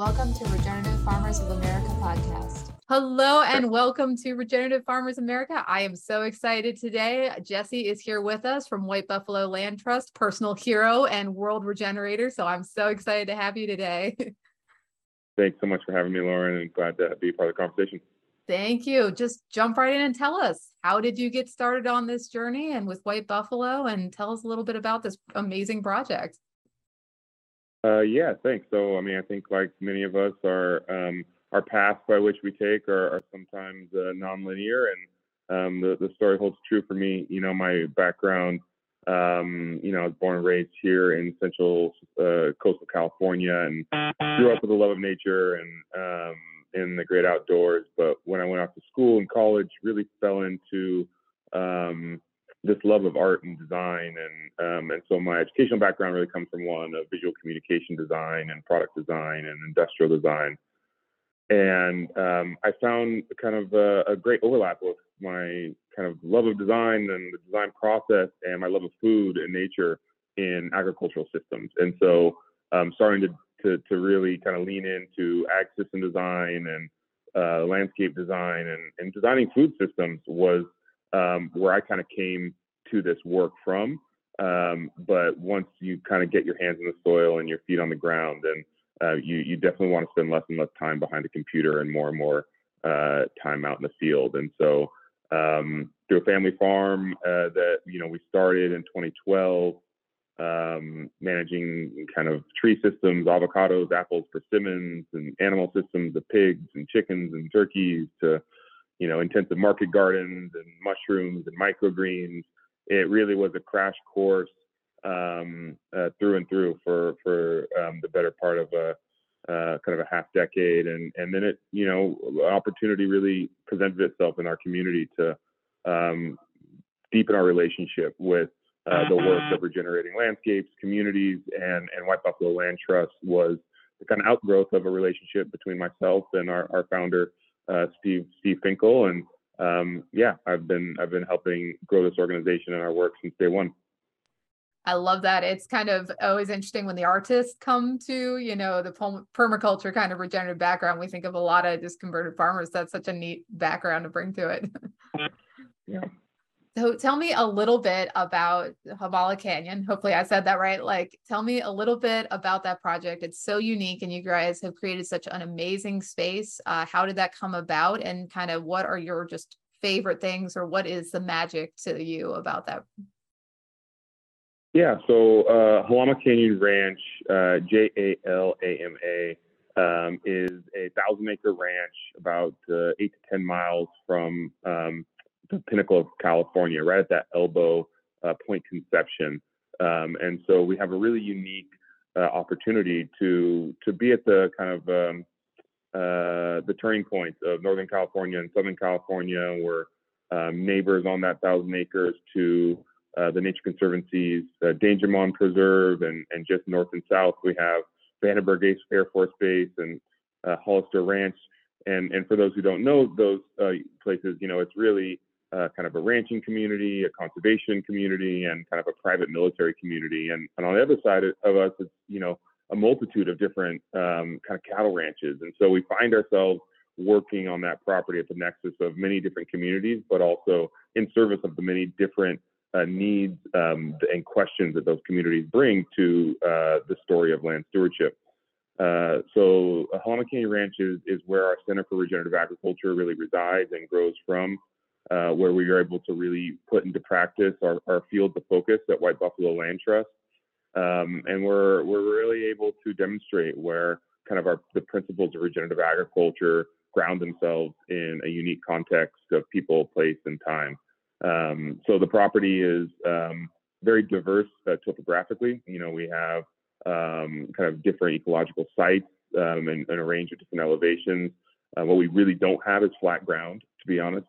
Welcome to Regenerative Farmers of America podcast. Hello and welcome to Regenerative Farmers America. I am so excited today. Jesse is here with us from White Buffalo Land Trust, personal hero and world regenerator. So I'm so excited to have you today. Thanks so much for having me, Lauren, and glad to be part of the conversation. Thank you. Just jump right in and tell us how did you get started on this journey and with White Buffalo, and tell us a little bit about this amazing project. Uh, yeah, thanks. So, I mean, I think like many of us, our um, our paths by which we take are, are sometimes uh, nonlinear, and um, the the story holds true for me. You know, my background. Um, you know, I was born and raised here in central uh, coastal California, and grew up with a love of nature and um, in the great outdoors. But when I went off to school and college, really fell into um, this love of art and design, and um, and so my educational background really comes from one of visual communication design and product design and industrial design. And um, I found kind of a, a, great overlap with my kind of love of design and the design process and my love of food and nature in agricultural systems. And so um, starting to, to, to really kind of lean into ag system design and uh, landscape design and, and designing food systems was um, where I kind of came to this work from. Um, but once you kind of get your hands in the soil and your feet on the ground, then uh, you you definitely want to spend less and less time behind a computer and more and more uh, time out in the field. And so um, through a family farm uh, that you know we started in 2012, um, managing kind of tree systems, avocados, apples, persimmons, and animal systems of pigs and chickens and turkeys to you know, intensive market gardens and mushrooms and microgreens. It really was a crash course um, uh, through and through for for um, the better part of a uh, kind of a half decade, and and then it you know opportunity really presented itself in our community to um, deepen our relationship with uh, the work of regenerating landscapes, communities, and and White Buffalo Land Trust was the kind of outgrowth of a relationship between myself and our, our founder uh, Steve Steve Finkel, and um, yeah, I've been I've been helping grow this organization and our work since day one. I love that. It's kind of always interesting when the artists come to, you know, the permaculture kind of regenerative background. We think of a lot of just converted farmers. That's such a neat background to bring to it. yeah. So tell me a little bit about Jalama Canyon. Hopefully I said that right. Like tell me a little bit about that project. It's so unique and you guys have created such an amazing space. Uh, how did that come about and kind of what are your just favorite things or what is the magic to you about that? Yeah, so uh, Jalama Canyon Ranch, uh, J A L A M A, um, is a thousand acre ranch about uh, eight to 10 miles from um, the pinnacle of California, right at that elbow uh, point conception. Um, and so we have a really unique uh, opportunity to to be at the kind of um, uh, the turning points of Northern California and Southern California. We're um, neighbors on that thousand acres to uh, the Nature Conservancy's uh, Dangermond Preserve, and, and just north and south we have Vandenberg Air Force Base and uh, Hollister Ranch. And and for those who don't know those places, you know it's really uh, kind of a ranching community, a conservation community, and kind of a private military community. And, and on the other side of us, it's you know a multitude of different um, kind of cattle ranches. And so we find ourselves working on that property at the nexus of many different communities, but also in service of the many different uh, needs um, and questions that those communities bring to uh, the story of land stewardship. Uh, so Jalama Canyon Ranch is, is where our Center for Regenerative Agriculture really resides and grows from uh, where we are able to really put into practice our, our field of focus at White Buffalo Land Trust. Um, and we're, we're really able to demonstrate where kind of our, the principles of regenerative agriculture ground themselves in a unique context of people, place, and time. Um, so the property is um, very diverse uh, topographically. You know, we have um, kind of different ecological sites um, and, and, a range of different elevations. Uh, what we really don't have is flat ground, to be honest.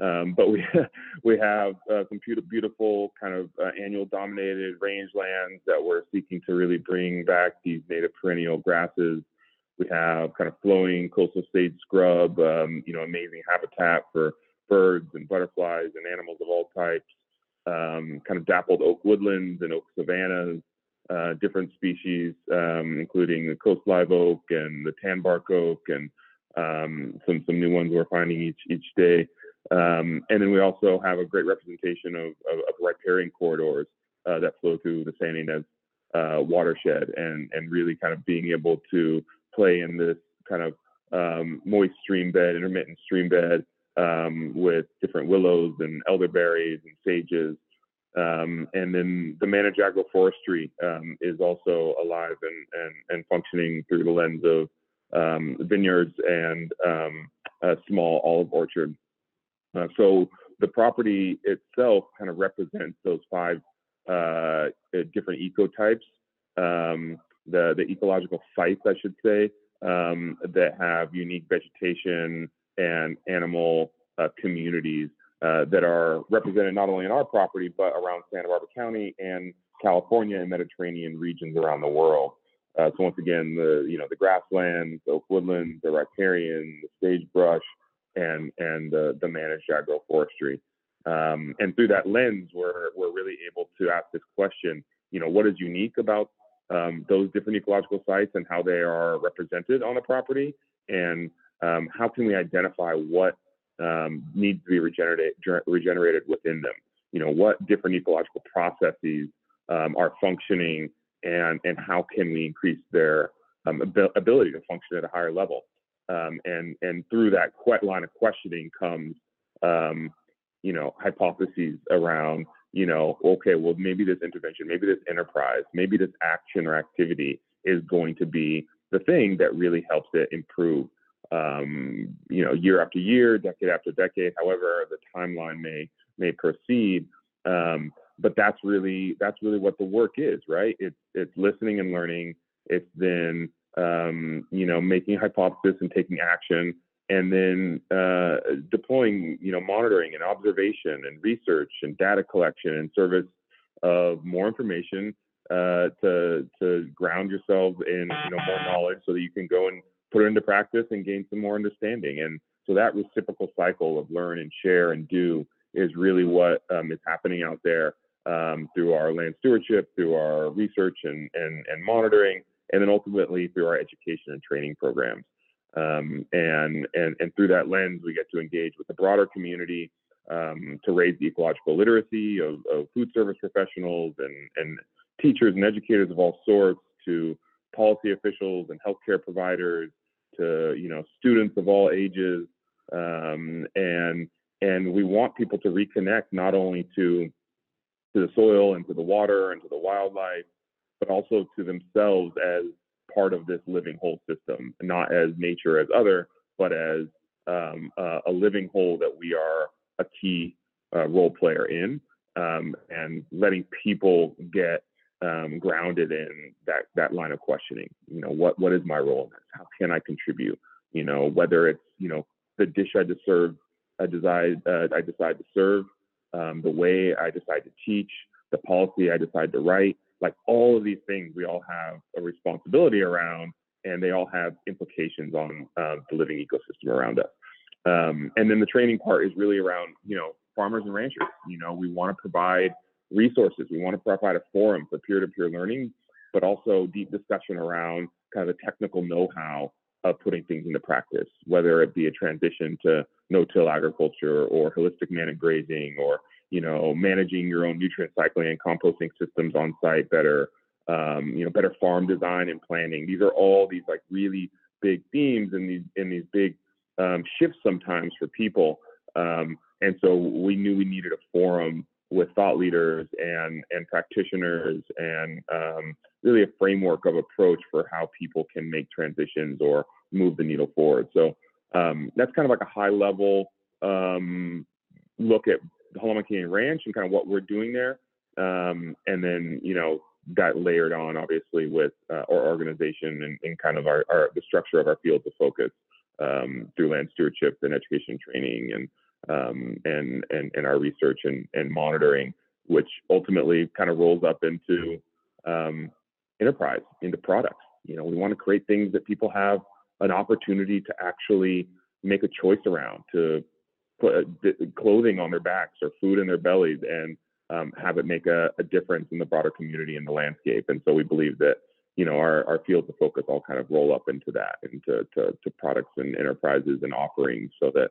Um, but we we have uh, some beautiful kind of uh, annual dominated rangelands that we're seeking to really bring back these native perennial grasses. We have kind of flowing coastal sage scrub, um, you know, amazing habitat for birds and butterflies and animals of all types. Um, kind of dappled oak woodlands and oak savannas. uh, different species, um, including the coast live oak and the tan bark oak, and um, some some new ones we're finding each each day. Um, and then we also have a great representation of, of, of riparian corridors uh, that flow through the Santa Ynez uh, watershed, and and really kind of being able to play in this kind of um, moist stream bed, intermittent stream bed um, with different willows and elderberries and sages. Um, and then the managed agroforestry um, is also alive and, and, and functioning through the lens of um, vineyards and a small olive orchard. Uh, so the property itself kind of represents those five uh, different ecotypes, um, the, the ecological sites, I should say, um, that have unique vegetation and animal uh, communities uh, that are represented not only in our property, but around Santa Barbara County and California and Mediterranean regions around the world. Uh, so once again, the you know the grasslands, the oak woodlands, the riparian, the sagebrush, and and the, the managed agroforestry. Um, and through that lens, we're we're really able to ask this question. You know, what is unique about um, those different ecological sites and how they are represented on the property, and um, how can we identify what um, needs to be regenerated regenerated within them? You know, what different ecological processes um, are functioning, and and how can we increase their um, ability to function at a higher level? Um, and and through that line of questioning comes you know hypotheses around you know, okay, well, maybe this intervention, maybe this enterprise, maybe this action or activity is going to be the thing that really helps it improve, um, you know, year after year, decade after decade, however the timeline may may proceed. Um, but that's really that's really what the work is, right? It's it's listening and learning. It's then um, you know making hypothesis and taking action and then uh, deploying, you know, monitoring and observation and research and data collection in service of more information uh, to to ground yourself in you know more knowledge so that you can go and put it into practice and gain some more understanding. And so that reciprocal cycle of learn and share and do is really what um, is happening out there um, through our land stewardship, through our research and, and, and monitoring, and then ultimately through our education and training programs. Um, and, and, and through that lens, we get to engage with the broader community um, to raise the ecological literacy of, of, food service professionals and, and teachers and educators of all sorts to policy officials and healthcare providers to you know students of all ages um, and and we want people to reconnect not only to to the soil and to the water and to the wildlife but also to themselves as part of this living whole system, not as nature as other, but as um, uh, a living whole that we are a key uh, role player in, um, and letting people get um, grounded in that that line of questioning. You know, what what is my role in this? How can I contribute? You know, whether it's you know the dish I deserve, I decide uh, I decide to serve, um, the way I decide to teach, the policy I decide to write, like all of these things we all have a responsibility around and they all have implications on uh, the living ecosystem around us. Um, and then the training part is really around you know farmers and ranchers. You know we want to provide resources. We want to provide a forum for peer-to-peer learning but also deep discussion around kind of the technical know-how of putting things into practice whether it be a transition to no-till agriculture or holistic managed grazing or you know, managing your own nutrient cycling and composting systems on site better, um, you know, better farm design and planning. These are all these like really big themes and these in these big um, shifts sometimes for people. Um, and so we knew we needed a forum with thought leaders and and practitioners and um, really a framework of approach for how people can make transitions or move the needle forward. So um, that's kind of like a high level um, look at the Jalama Canyon Ranch and kind of what we're doing there. Um, and then, you know, that layered on obviously with uh, our organization and, and kind of our, our, the structure of our fields of focus um, through land stewardship and education training and um, and, and and our research and, and monitoring, which ultimately kind of rolls up into um, enterprise, into products. You know, we want to create things that people have an opportunity to actually make a choice around, to clothing on their backs or food in their bellies and um, have it make a, a, difference in the broader community and the landscape. And so we believe that you know our, our fields of focus all kind of roll up into that, into to, to products and enterprises and offerings, so that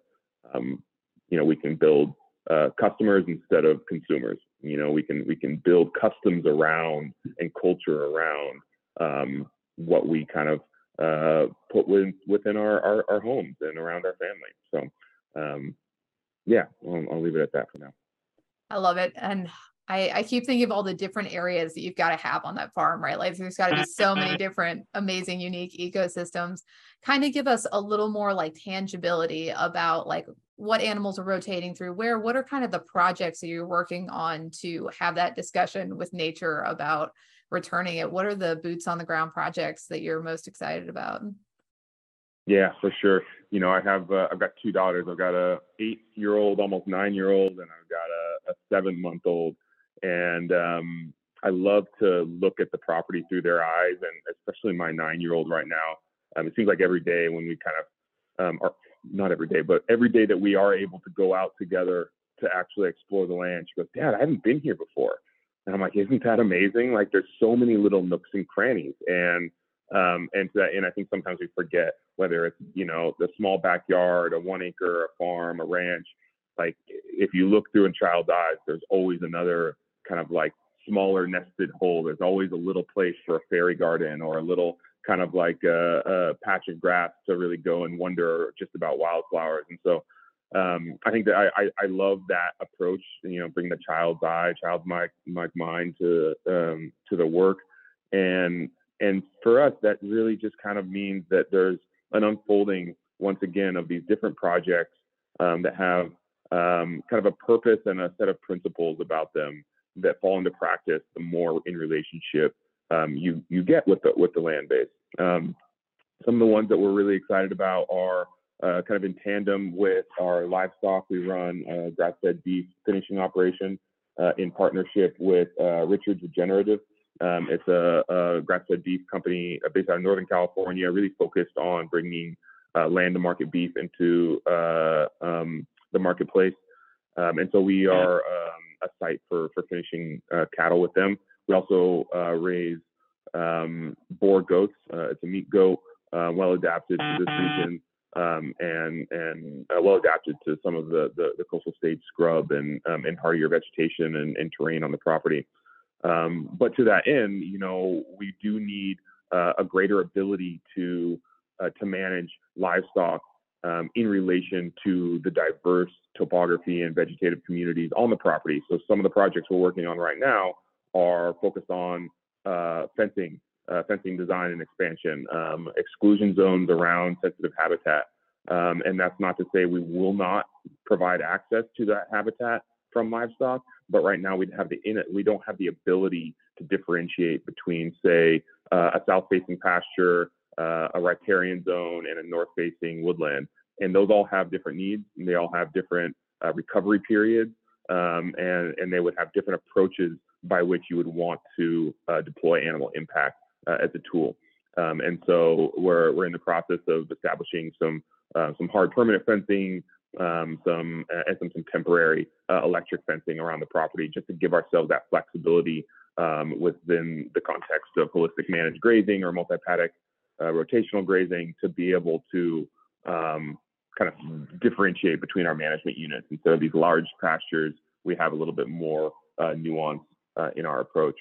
um, you know we can build uh, customers instead of consumers. You know we can we can build customs around and culture around um, what we kind of uh, put within, within our, our, our, homes and around our family. So, um, yeah, I'll, I'll leave it at that for now. I love it. And I, I keep thinking of all the different areas that you've got to have on that farm, right? Like there's got to be so many different amazing, unique ecosystems. Kind of give us a little more like tangibility about like what animals are rotating through where, what are kind of the projects that you're working on to have that discussion with nature about returning it. What are the boots on the ground projects that you're most excited about? Yeah, for sure. You know, I have uh, I've got two daughters. I've got a eight year old, almost nine year old, and I've got a, a seven month old. And um, I love to look at the property through their eyes, and especially my nine year old right now. Um, it seems like every day when we kind of um, are not every day, but every day that we are able to go out together to actually explore the land, she goes, "Dad, I haven't been here before." And I'm like, isn't that amazing? Like there's so many little nooks and crannies. And um, and that I think sometimes we forget whether it's, you know, the small backyard, a one acre, a farm, a ranch. Like if you look through in child's eyes, there's always another kind of like smaller nested hole. There's always a little place for a fairy garden or a little kind of like a, a patch of grass to really go and wonder just about wildflowers. And so um, I think that I, I, I, love that approach. You know, bring the child's eye, child's mind, mind to um, to the work, and and for us, that really just kind of means that there's an unfolding once again of these different projects um, that have um, kind of a purpose and a set of principles about them that fall into practice. The more in relationship um, you you get with the with the land base. Um, some of the ones that we're really excited about are uh, kind of in tandem with our livestock. We run a grass-fed beef finishing operation uh, in partnership with uh, Richards Regenerative. Um, it's a, a grass-fed beef company uh, based out of Northern California, really focused on bringing uh, land-to-market beef into uh, um, the marketplace. Um, and so we are um, a site for for finishing cattle with them. We also raise um, Boer goats. it's a meat goat, well adapted to this region um, and and uh, well adapted to some of the, the, the coastal sage scrub and um, and hardier vegetation and, and, terrain on the property. Um, but to that end, you know, we do need uh, a greater ability to uh, to manage livestock um, in relation to the diverse topography and vegetative communities on the property. So some of the projects we're working on right now are focused on uh, fencing uh, fencing design and expansion, um, exclusion zones around sensitive habitat. Um, and that's not to say we will not provide access to that habitat from livestock, but right now we have the we don't have the ability to differentiate between, say, uh, a south-facing pasture, uh, a riparian zone, and a north-facing woodland. And those all have different needs, and they all have different uh, recovery periods, um, and and they would have different approaches by which you would want to uh, deploy animal impact uh, as a tool. Um, and so we're, we're in the process of establishing some uh, some hard permanent fencing, um, some uh, and some, some temporary uh, electric fencing around the property, just to give ourselves that flexibility um, within the context of holistic managed grazing or multi-paddock uh, rotational grazing to be able to um, kind of differentiate between our management units. Instead of these large pastures, we have a little bit more uh, nuance uh, in our approach.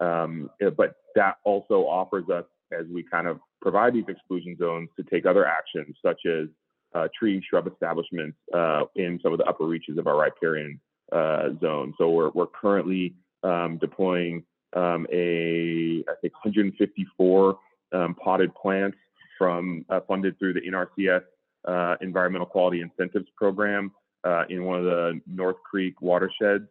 Um, but that also offers us, as we kind of provide these exclusion zones, to take other actions, such as uh, tree shrub establishments uh, in some of the upper reaches of our riparian uh, zone. So we're, we're currently um, deploying um, a, I think, 154 um, potted plants from uh, funded through the NRCS Environmental Quality Incentives Program in one of the North Creek watersheds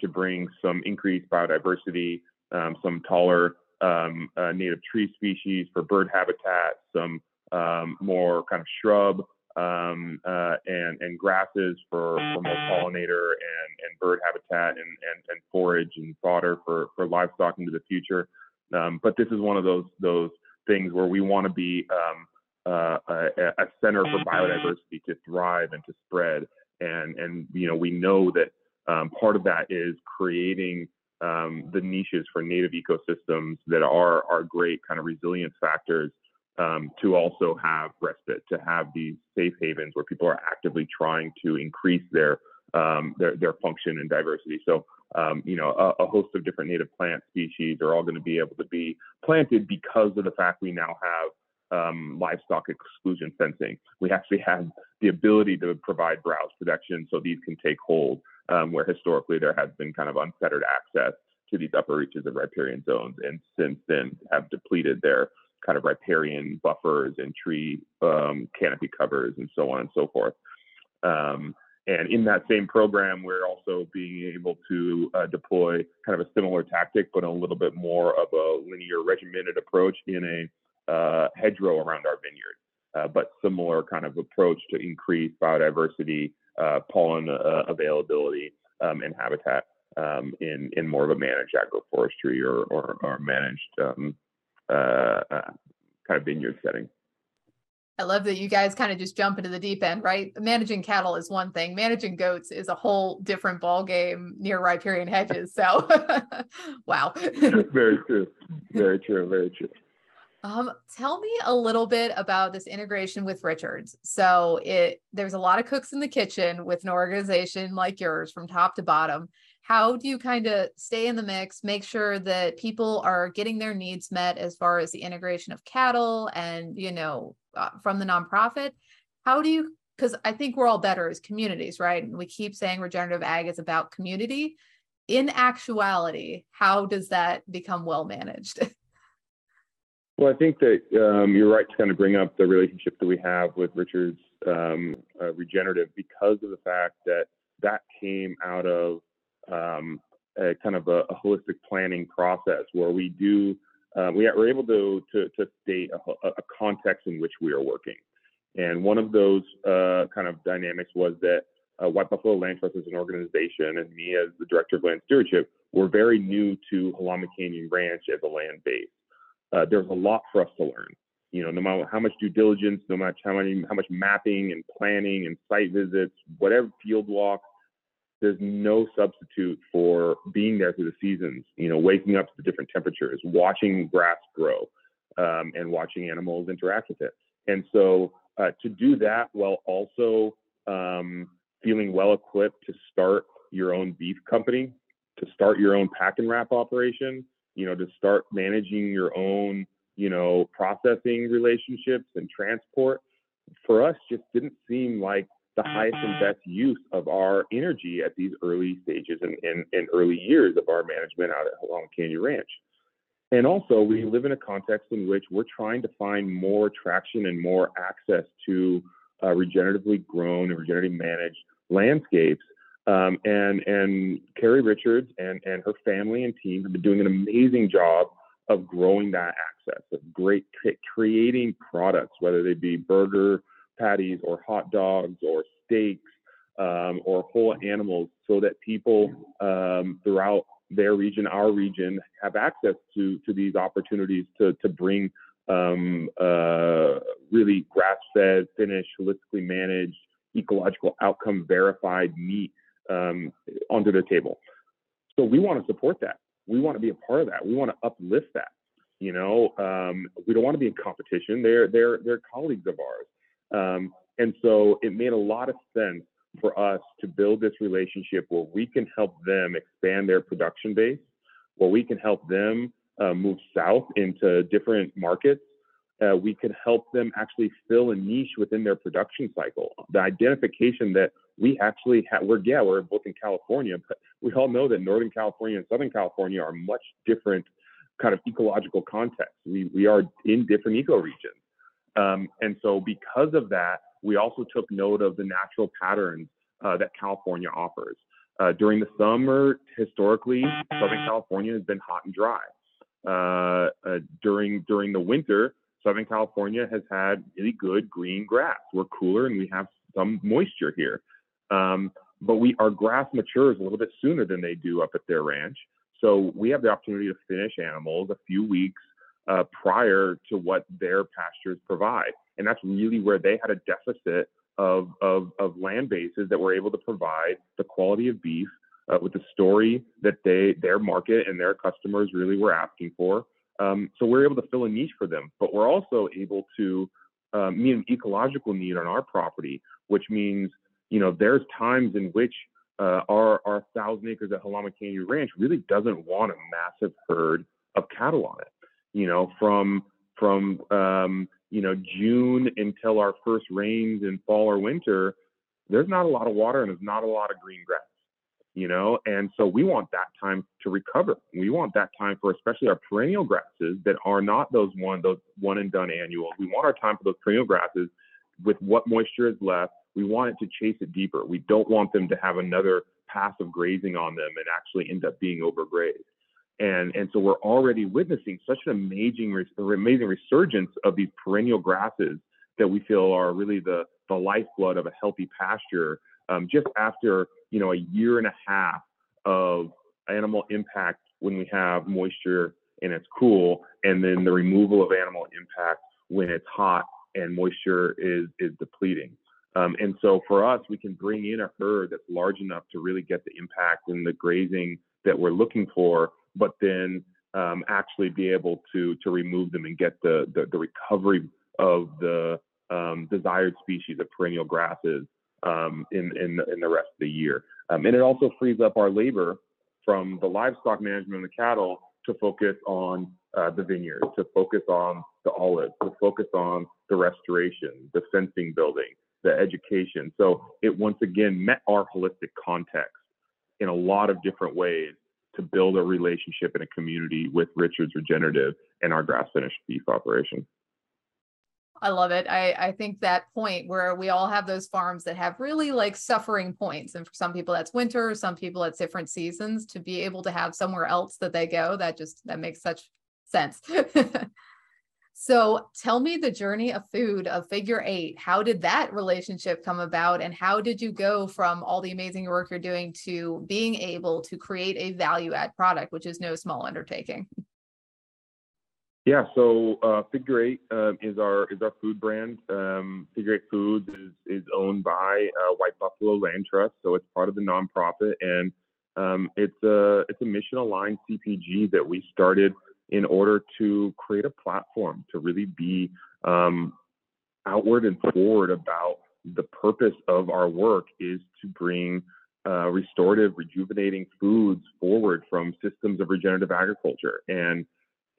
to bring some increased biodiversity um, some taller um, uh, native tree species for bird habitat, some um, more kind of shrub um, uh, and and grasses for, for more pollinator and, and bird habitat and, and, and forage and fodder for, for livestock into the future. Um, but this is one of those those things where we want to be um, uh, a, a, center for biodiversity to thrive and to spread. And and you know we know that Um, part of that is creating um, the niches for native ecosystems that are are great kind of resilience factors um, to also have respite, to have these safe havens where people are actively trying to increase their um, their, their function and diversity. So, um, you know, a, a, host of different native plant species are all going to be able to be planted because of the fact we now have um, livestock exclusion fencing. We actually have the ability to provide browse protection so these can take hold, um, where historically there has been kind of unfettered access to these upper reaches of riparian zones, and since then have depleted their kind of riparian buffers and tree um, canopy covers and so on and so forth. Um, and in that same program, we're also being able to uh, deploy kind of a similar tactic, but a little bit more of a linear regimented approach in a uh, hedgerow around our vineyard. Uh, but similar kind of approach to increase biodiversity, uh, pollen uh, availability, um, and habitat um, in in more of a managed agroforestry or or, or managed um, uh, kind of vineyard setting. I love that you guys kind of just jump into the deep end, right? Managing cattle is one thing. Managing goats is a whole different ball game near riparian hedges. So, wow. very true. Very true. Very true. Um, tell me a little bit about this integration with Richards. So it there's a lot of cooks in the kitchen with an organization like yours from top to bottom how do you kind of stay in the mix make sure that people are getting their needs met as far as the integration of cattle and you know uh, from the nonprofit? How do you because i think we're all better as communities right? And we keep saying regenerative ag is about community. In actuality how does that become well managed? Well i think that um, you're right to kind of bring up the relationship that we have with richards um, uh, regenerative because of the fact that that came out of um, a kind of a, a, holistic planning process where we do uh, we are able to to, to state a, a, context in which we are working. And one of those uh, kind of dynamics was that uh, White Buffalo Land Trust as an organization and me as the director of land stewardship were very new to Jalama Canyon Ranch as a land base. Uh, there's a lot for us to learn. You know, no matter how much due diligence, no matter how many, how much mapping and planning and site visits, whatever field walks, there's no substitute for being there through the seasons, you know, waking up to the different temperatures, watching grass grow, um, and watching animals interact with it. And so uh, to do that while also um, feeling well equipped to start your own beef company, to start your own pack and wrap operation, you know, to start managing your own, you know, processing relationships and transport, for us just didn't seem like the highest and best use of our energy at these early stages and, and, and early years of our management out at Long Canyon Ranch. And also, we live in a context in which we're trying to find more traction and more access to uh, regeneratively grown and regeneratively managed landscapes. Um, and and Carrie Richards and, and her family and team have been doing an amazing job of growing that access, of great creating products, whether they be burger patties or hot dogs or steaks um, or whole animals so that people um, throughout their region, our region, have access to to these opportunities to to bring um, uh, really grass-fed, finished, holistically managed, ecological outcome verified meat um, onto the table. So we want to support that. We want to be a part of that. We want to uplift that. You know, um, we don't want to be in competition. They're they're they're colleagues of ours. Um, and so it made a lot of sense for us to build this relationship where we can help them expand their production base, where we can help them uh, move south into different markets. Uh, we can help them actually fill a niche within their production cycle. The identification that we actually have, we're, yeah, we're both in California, but we all know that Northern California and Southern California are much different kind of ecological contexts. We, we are in different ecoregions. Um, and so, because of that, we also took note of the natural patterns uh, that California offers. Uh, during the summer, historically, Southern California has been hot and dry. Uh, uh during during the winter, Southern California has had really good green grass. We're cooler and we have some moisture here. Um, but we our grass matures a little bit sooner than they do up at their ranch. So we have the opportunity to finish animals a few weeks uh, prior to what their pastures provide. And that's really where they had a deficit of, of, of land bases that were able to provide the quality of beef uh, with the story that they their market and their customers really were asking for. Um, so we're able to fill a niche for them, but we're also able to uh, meet an ecological need on our property, which means you know there's times in which uh, our our thousand acres at Jalama Canyon Ranch really doesn't want a massive herd of cattle on it. You know, from from um, you know June until our first rains in fall or winter, there's not a lot of water and there's not a lot of green grass. You know, and so we want that time to recover. We want that time for especially our perennial grasses that are not those one those one and done annuals. We want our time for those perennial grasses with what moisture is left. We want it to chase it deeper. We don't want them to have another pass of grazing on them and actually end up being overgrazed and and so we're already witnessing such an amazing amazing resurgence of these perennial grasses that we feel are really the the lifeblood of a healthy pasture um, just after you know a year and a half of animal impact when we have moisture and it's cool and then the removal of animal impact when it's hot and moisture is is depleting. Um, and so for us we can bring in a herd that's large enough to really get the impact and the grazing that we're looking for but then um, actually be able to to remove them and get the the, the recovery of the um, desired species of perennial grasses um, in in in the rest of the year. Um, and it also frees up our labor from the livestock management of the cattle to focus on uh, the vineyard, to focus on the olives, to focus on the restoration, the fencing building, the education. So it once again met our holistic context in a lot of different ways to build a relationship and a community with Richards Regenerative and our grass finished beef operation. I love it. I, I think that point where we all have those farms that have really like suffering points. And for some people that's winter, some people it's different seasons to be able to have somewhere else that they go. That just that makes such sense. So tell me the journey of food of Figure Ate. How did that relationship come about? And how did you go from all the amazing work you're doing to being able to create a value add product, which is no small undertaking? Yeah, so uh, Figure Ate uh, is our is our food brand. Um, Figure Ate Foods is is owned by uh, White Buffalo Land Trust, so it's part of the nonprofit, and um, it's a it's a mission aligned CPG that we started in order to create a platform to really be um, outward and forward about the purpose of our work is to bring uh, restorative, rejuvenating foods forward from systems of regenerative agriculture. And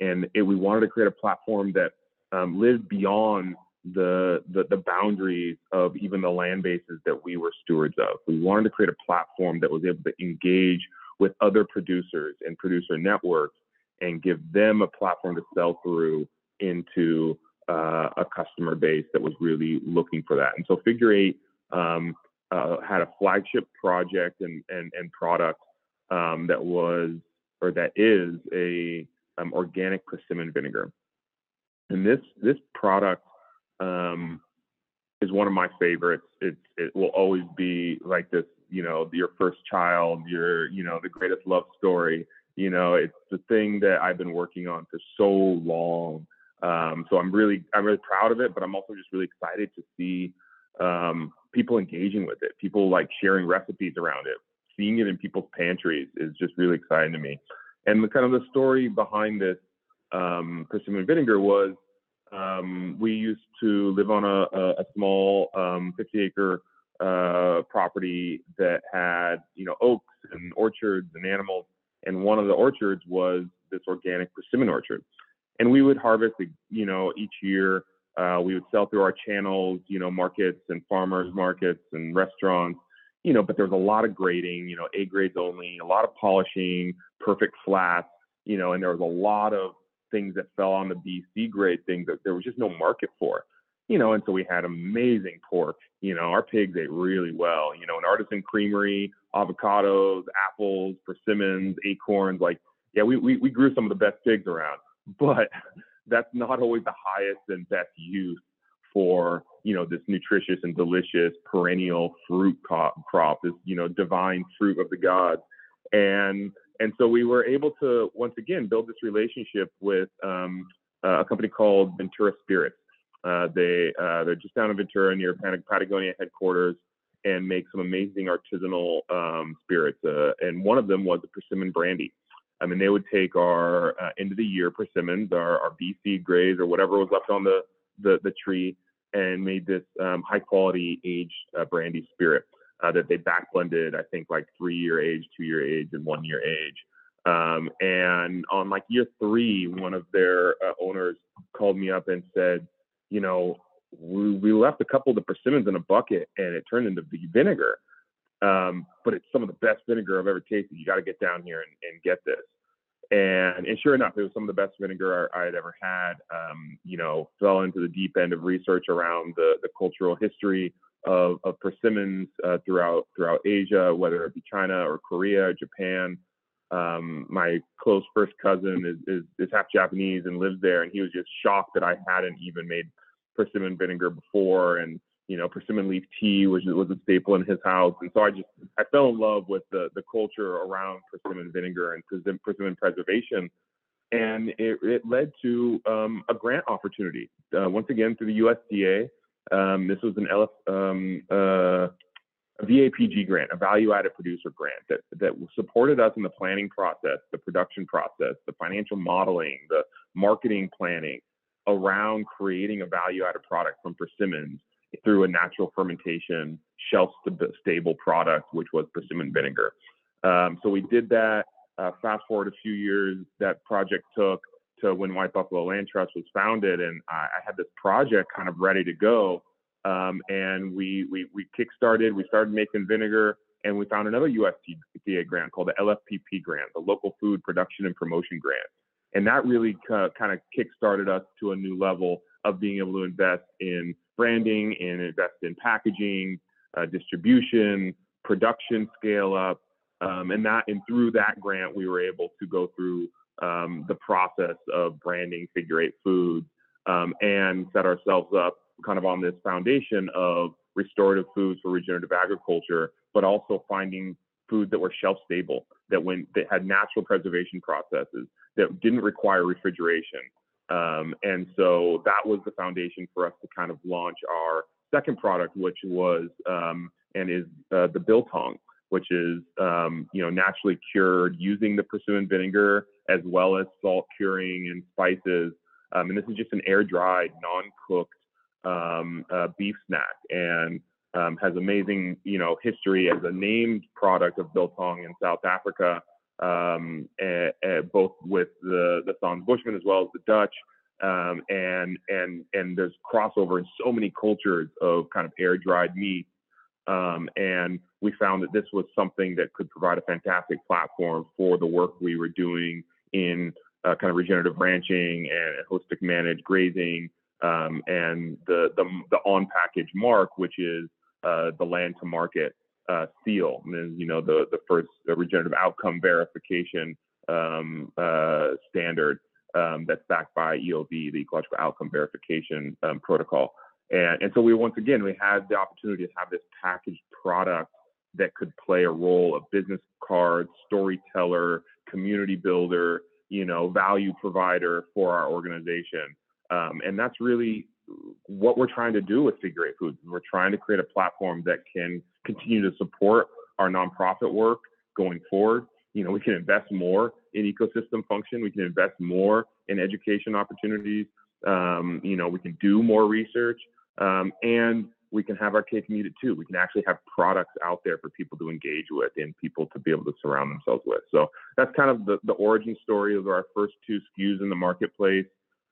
and it, we wanted to create a platform that um, lived beyond the, the, the boundaries of even the land bases that we were stewards of. We wanted to create a platform that was able to engage with other producers and producer networks and give them a platform to sell through into uh, a customer base that was really looking for that. And so Figure Ate um, uh, had a flagship project and and, and product um, that was or that is a um, organic persimmon vinegar. And this this product um, is one of my favorites. It's it will always be like this, you know, your first child, your you know the greatest love story. You know, it's the thing that I've been working on for so long. Um, so I'm really, I'm really proud of it, but I'm also just really excited to see um, people engaging with it, people like sharing recipes around it, seeing it in people's pantries is just really exciting to me. And the kind of the story behind this um, persimmon vinegar was um, we used to live on a, a, a small um, 50 acre uh, property that had you know oaks and orchards and animals and one of the orchards was this organic persimmon orchard. And we would harvest, you know, each year. Uh, we would sell through our channels, you know, markets and farmers markets and restaurants, you know. But there was a lot of grading, you know, A grades only, a lot of polishing, perfect flats, you know, and there was a lot of things that fell on the BC grade things that there was just no market for you know, and so we had amazing pork. You know, our pigs ate really well. You know, an artisan creamery, avocados, apples, persimmons, acorns. Like, yeah, we, we, we grew some of the best pigs around, but that's not always the highest and best use for you know this nutritious and delicious perennial fruit crop, this you know divine fruit of the gods, and and so we were able to once again build this relationship with um, a company called Ventura Spirits, uh, they uh, they're just down in Ventura near Patagonia headquarters, and make some amazing artisanal um, spirits. Uh, and one of them was a persimmon brandy. I mean, they would take our uh, end of the year persimmons, our, our BC grays, or whatever was left on the, the, the tree, and made this um, high quality aged uh, brandy spirit uh, that they back blended, I think, like three year age, two year age, and one year age. Um, and on like year three, one of their uh, owners called me up and said, you know, we, we left a couple of the persimmons in a bucket and it turned into vinegar. Um, but it's some of the best vinegar I've ever tasted. You got to get down here and, and get this. And, and sure enough, it was some of the best vinegar I, had ever had. Um, you know, fell into the deep end of research around the, the cultural history of, of persimmons uh, throughout throughout Asia, whether it be China or Korea, or Japan. Um, my close first cousin is, is, is half Japanese and lives there, and he was just shocked that I hadn't even made persimmon vinegar before, and you know persimmon leaf tea was was a staple in his house, and so I just I fell in love with the the culture around persimmon vinegar and persimmon preservation, and it, it led to um, a grant opportunity uh, once again through the USDA. Um, this was an LF, um, uh, a VAPG grant, a value added producer grant that, that supported us in the planning process, the production process, the financial modeling, the marketing planning around creating a value added product from persimmons through a natural fermentation, shelf stable product, which was persimmon vinegar. Um, so we did that. Uh, fast forward a few years, that project took to when White Buffalo Land Trust was founded, and I, I had this project kind of ready to go um, and we, we, we kickstarted, we started making vinegar, and we found another USDA grant called the LFPP grant, the Local Food Production and Promotion Grant. And that really kind of kickstarted us to a new level of being able to invest in branding and invest in packaging, uh, distribution, production scale up. Um, and that and through that grant, we were able to go through um, the process of branding Figure Ate Foods um, and set ourselves up kind of on this foundation of restorative foods for regenerative agriculture, but also finding foods that were shelf stable, that when that had natural preservation processes, that didn't require refrigeration. Um, and so that was the foundation for us to kind of launch our second product, which was um, and is uh, the biltong, which is um, you know naturally cured using the persimmon vinegar as well as salt curing and spices. Um, and this is just an air dried, non cooked um, uh, beef snack and um, has amazing, you know, history as a named product of biltong in South Africa, um, both with the the Sans Bushmen as well as the Dutch. Um, and and and there's crossover in so many cultures of kind of air dried meat. Um, and we found that this was something that could provide a fantastic platform for the work we were doing in uh, kind of regenerative ranching and holistic managed grazing um, and the, the, the on package mark, which is uh, the land to market uh, seal, you know the the first regenerative outcome verification um, uh, standard um, that's backed by EOV, the Ecological Outcome Verification um, Protocol. And, and so we once again we had the opportunity to have this packaged product that could play a role of business card, storyteller, community builder, you know, value provider for our organization. Um, and that's really what we're trying to do with Figure Ate Foods. We're trying to create a platform that can continue to support our nonprofit work going forward. You know, we can invest more in ecosystem function. We can invest more in education opportunities. Um, you know, we can do more research, um, and we can have our cake and eat it too. We can actually have products out there for people to engage with and people to be able to surround themselves with. So that's kind of the, the origin story of our first two SKUs in the marketplace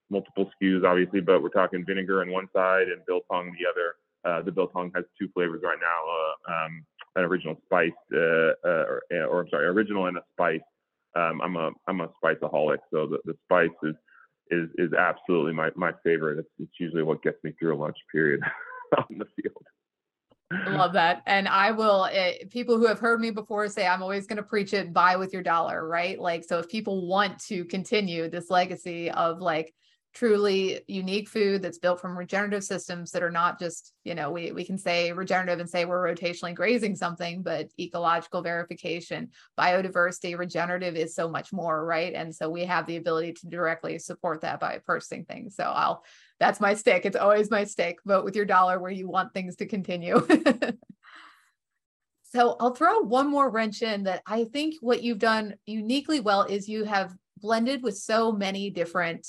multiple SKUs, obviously, but we're talking vinegar on one side and biltong the other. Uh, the biltong has two flavors right now: uh, um, an original spice, uh, uh or, uh, or, I'm sorry, original and a spice. Um, I'm a I'm a spiceaholic, so the, the spice is is is absolutely my my favorite. It's, it's usually what gets me through a lunch period on the field. I love that. And I will, it, eh, people who have heard me before say, I'm always going to preach it, buy with your dollar, right? Like, so if people want to continue this legacy of like truly unique food that's built from regenerative systems that are not just, you know, we, we can say regenerative and say we're rotationally grazing something, but ecological verification, biodiversity, regenerative is so much more, right? And so we have the ability to directly support that by purchasing things. So I'll, that's my stick. It's always my stick. Vote with your dollar where you want things to continue. So I'll throw one more wrench in that I think what you've done uniquely well is you have blended with so many different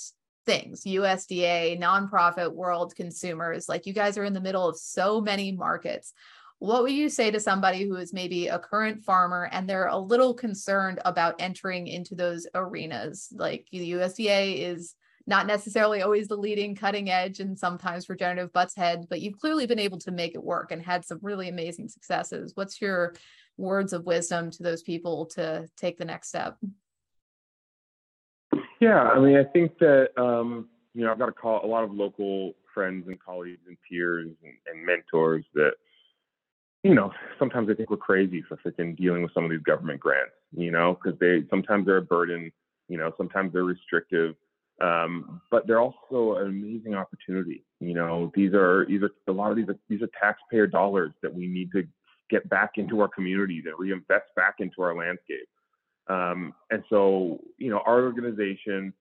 things USDA, nonprofit, world consumers. Like you guys are in the middle of so many markets. What would you say to somebody who is maybe a current farmer and they're a little concerned about entering into those arenas? Like the USDA is not necessarily always the leading cutting edge and sometimes regenerative butts head, but you've clearly been able to make it work and had some really amazing successes. What's your words of wisdom to those people to take the next step? Yeah, I mean, I think that um, you know I've got a call a lot of local friends and colleagues and peers and, and mentors that you know sometimes I think we're crazy for freaking dealing with some of these government grants, you know, because they sometimes they're a burden, you know, sometimes they're restrictive, um, but they're also an amazing opportunity. You know, these are these are a lot of these are, these are taxpayer dollars that we need to get back into our communities and reinvest back into our landscape. Um, and so, you know, our organization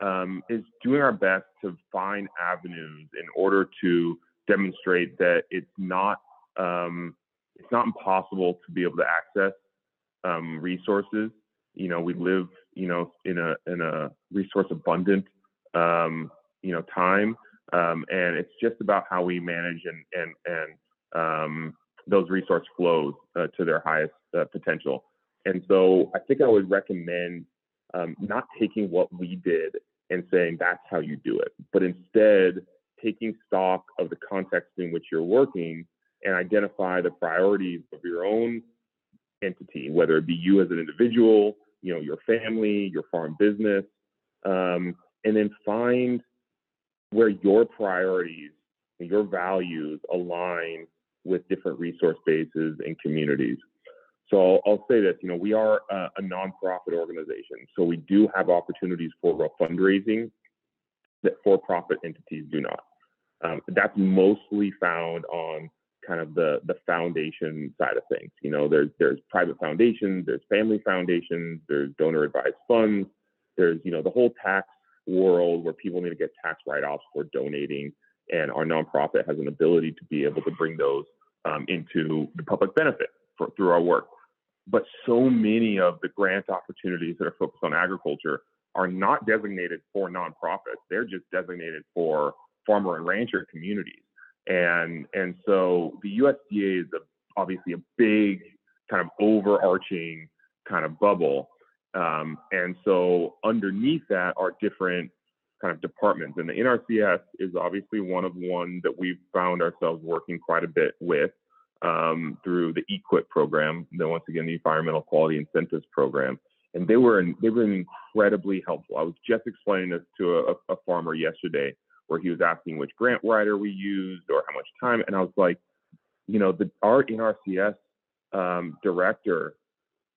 um, is doing our best to find avenues in order to demonstrate that it's not um, it's not impossible to be able to access um, resources. You know, we live, you know, in a in a resource abundant, um, you know, time, um, and it's just about how we manage and and and those resource flows uh, to their highest uh, potential. And so I think I would recommend um, not taking what we did and saying that's how you do it, but instead taking stock of the context in which you're working and identify the priorities of your own entity, whether it be you as an individual, you know, your family, your farm business, um, and then find where your priorities and your values align with different resource bases and communities. So I'll, say this, you know, we are a, a, nonprofit organization, so we do have opportunities for fundraising that for-profit entities do not. Um, that's mostly found on kind of the the foundation side of things. You know, there's there's private foundations, there's family foundations, there's donor advised funds, there's you know the whole tax world where people need to get tax write-offs for donating, and our nonprofit has an ability to be able to bring those um, into the public benefit for, through our work. But so many of the grant opportunities that are focused on agriculture are not designated for nonprofits. They're just designated for farmer and rancher communities. And and so the USDA is a, obviously a big kind of overarching kind of bubble. Um, and so underneath that are different kind of departments. And the NRCS is obviously one of one that we've found ourselves working quite a bit with um, through the EQIP program, then once again the Environmental Quality Incentives Program, and they were they were incredibly helpful. I was just explaining this to a, a farmer yesterday, where he was asking which grant writer we used or how much time, and I was like, you know, the our NRCS um, director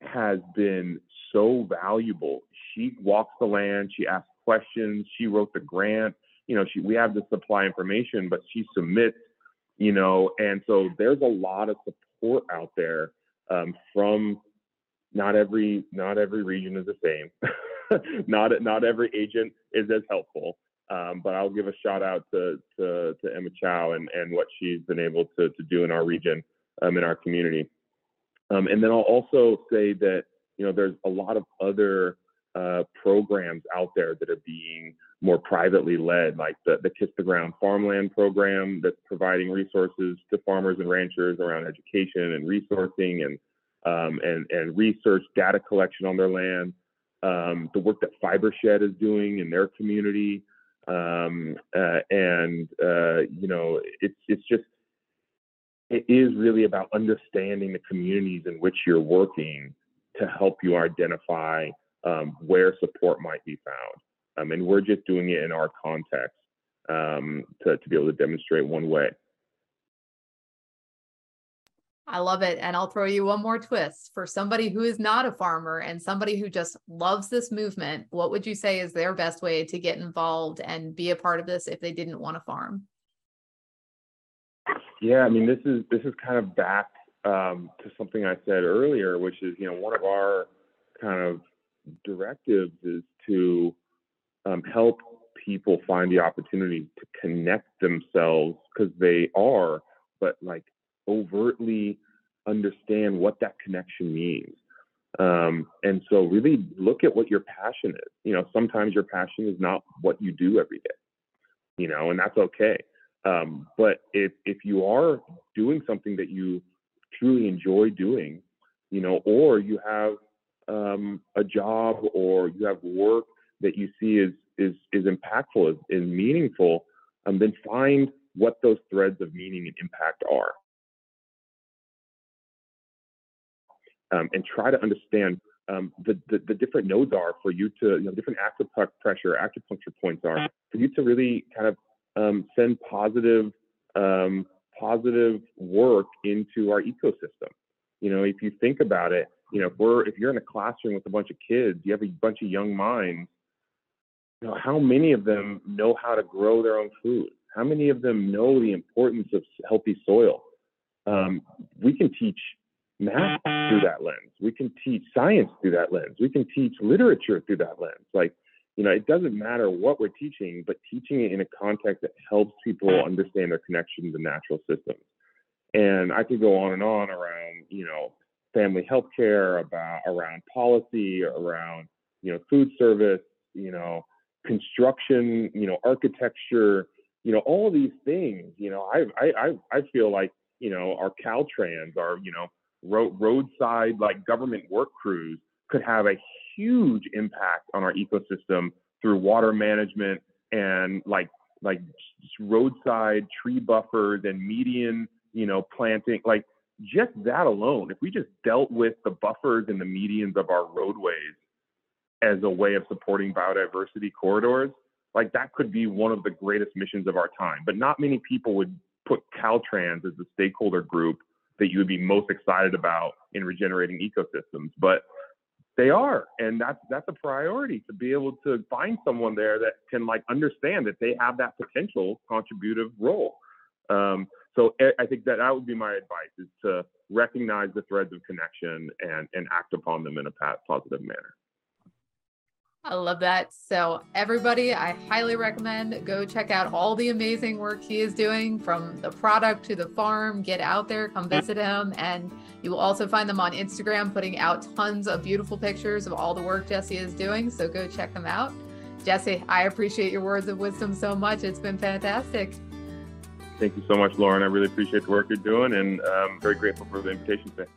has been so valuable. She walks the land, she asks questions, she wrote the grant. You know, she we have the supply information, but she submits you know, and so there's a lot of support out there um, from not every not every region is the same. not not every agent is as helpful. Um, but I'll give a shout out to to, to Emma Chow and, and what she's been able to to do in our region, um, in our community. Um, and then I'll also say that you know there's a lot of other uh, programs out there that are being more privately led, like the, the Kiss the Ground farmland program that's providing resources to farmers and ranchers around education and resourcing and um, and, and research data collection on their land. Um, the work that Fibershed is doing in their community. Um, uh, and, uh, you know, it's, it's just, it is really about understanding the communities in which you're working to help you identify um, where support might be found. Um, and we're just doing it in our context um, to, to be able to demonstrate one way. I love it. And I'll throw you one more twist for somebody who is not a farmer and somebody who just loves this movement. What would you say is their best way to get involved and be a part of this if they didn't want to farm? Yeah, I mean, this is this is kind of back um, to something I said earlier, which is you know one of our kind of directives is to um, help people find the opportunity to connect themselves because they are, but like overtly understand what that connection means. Um, and so really look at what your passion is. You know, sometimes your passion is not what you do every day, you know, and that's okay. Um, but if, if you are doing something that you truly enjoy doing, you know, or you have um, a job or you have work that you see is is is impactful, is, is meaningful, um, then find what those threads of meaning and impact are. um, and try to understand um, the, the, the different nodes are for you to you know different acupressure acupuncture points are for you to really kind of um, send positive um, positive work into our ecosystem. You know, if you think about it, you know, if we're if you're in a classroom with a bunch of kids, you have a bunch of young minds. You know, how many of them know how to grow their own food? How many of them know the importance of healthy soil? Um, we can teach math through that lens. We can teach science through that lens. We can teach literature through that lens. Like, you know, it doesn't matter what we're teaching, but teaching it in a context that helps people understand their connection to natural systems. And I could go on and on around, you know, family health care, about around policy, around, you know, food service, you know, construction, you know, architecture, you know, all these things, you know, I I I feel like, you know, our Caltrans, our, you know, road, roadside like government work crews could have a huge impact on our ecosystem through water management and like like roadside tree buffers and median you know planting like just that alone if we just dealt with the buffers and the medians of our roadways as a way of supporting biodiversity corridors like that could be one of the greatest missions of our time but not many people would put caltrans as the stakeholder group that you would be most excited about in regenerating ecosystems. But they are, and that's that's a priority to be able to find someone there that can like understand that they have that potential contributive role. Um, so I think that that would be my advice: is to recognize the threads of connection and and act upon them in a positive manner. I love that. So, everybody, I highly recommend go check out all the amazing work he is doing from the product to the farm. Get out there, come visit him. And you will also find them on Instagram, putting out tons of beautiful pictures of all the work Jesse is doing. So, go check them out. Jesse, I appreciate your words of wisdom so much. It's been fantastic. Thank you so much, Lauren. I really appreciate the work you're doing and I'm um, very grateful for the invitation today.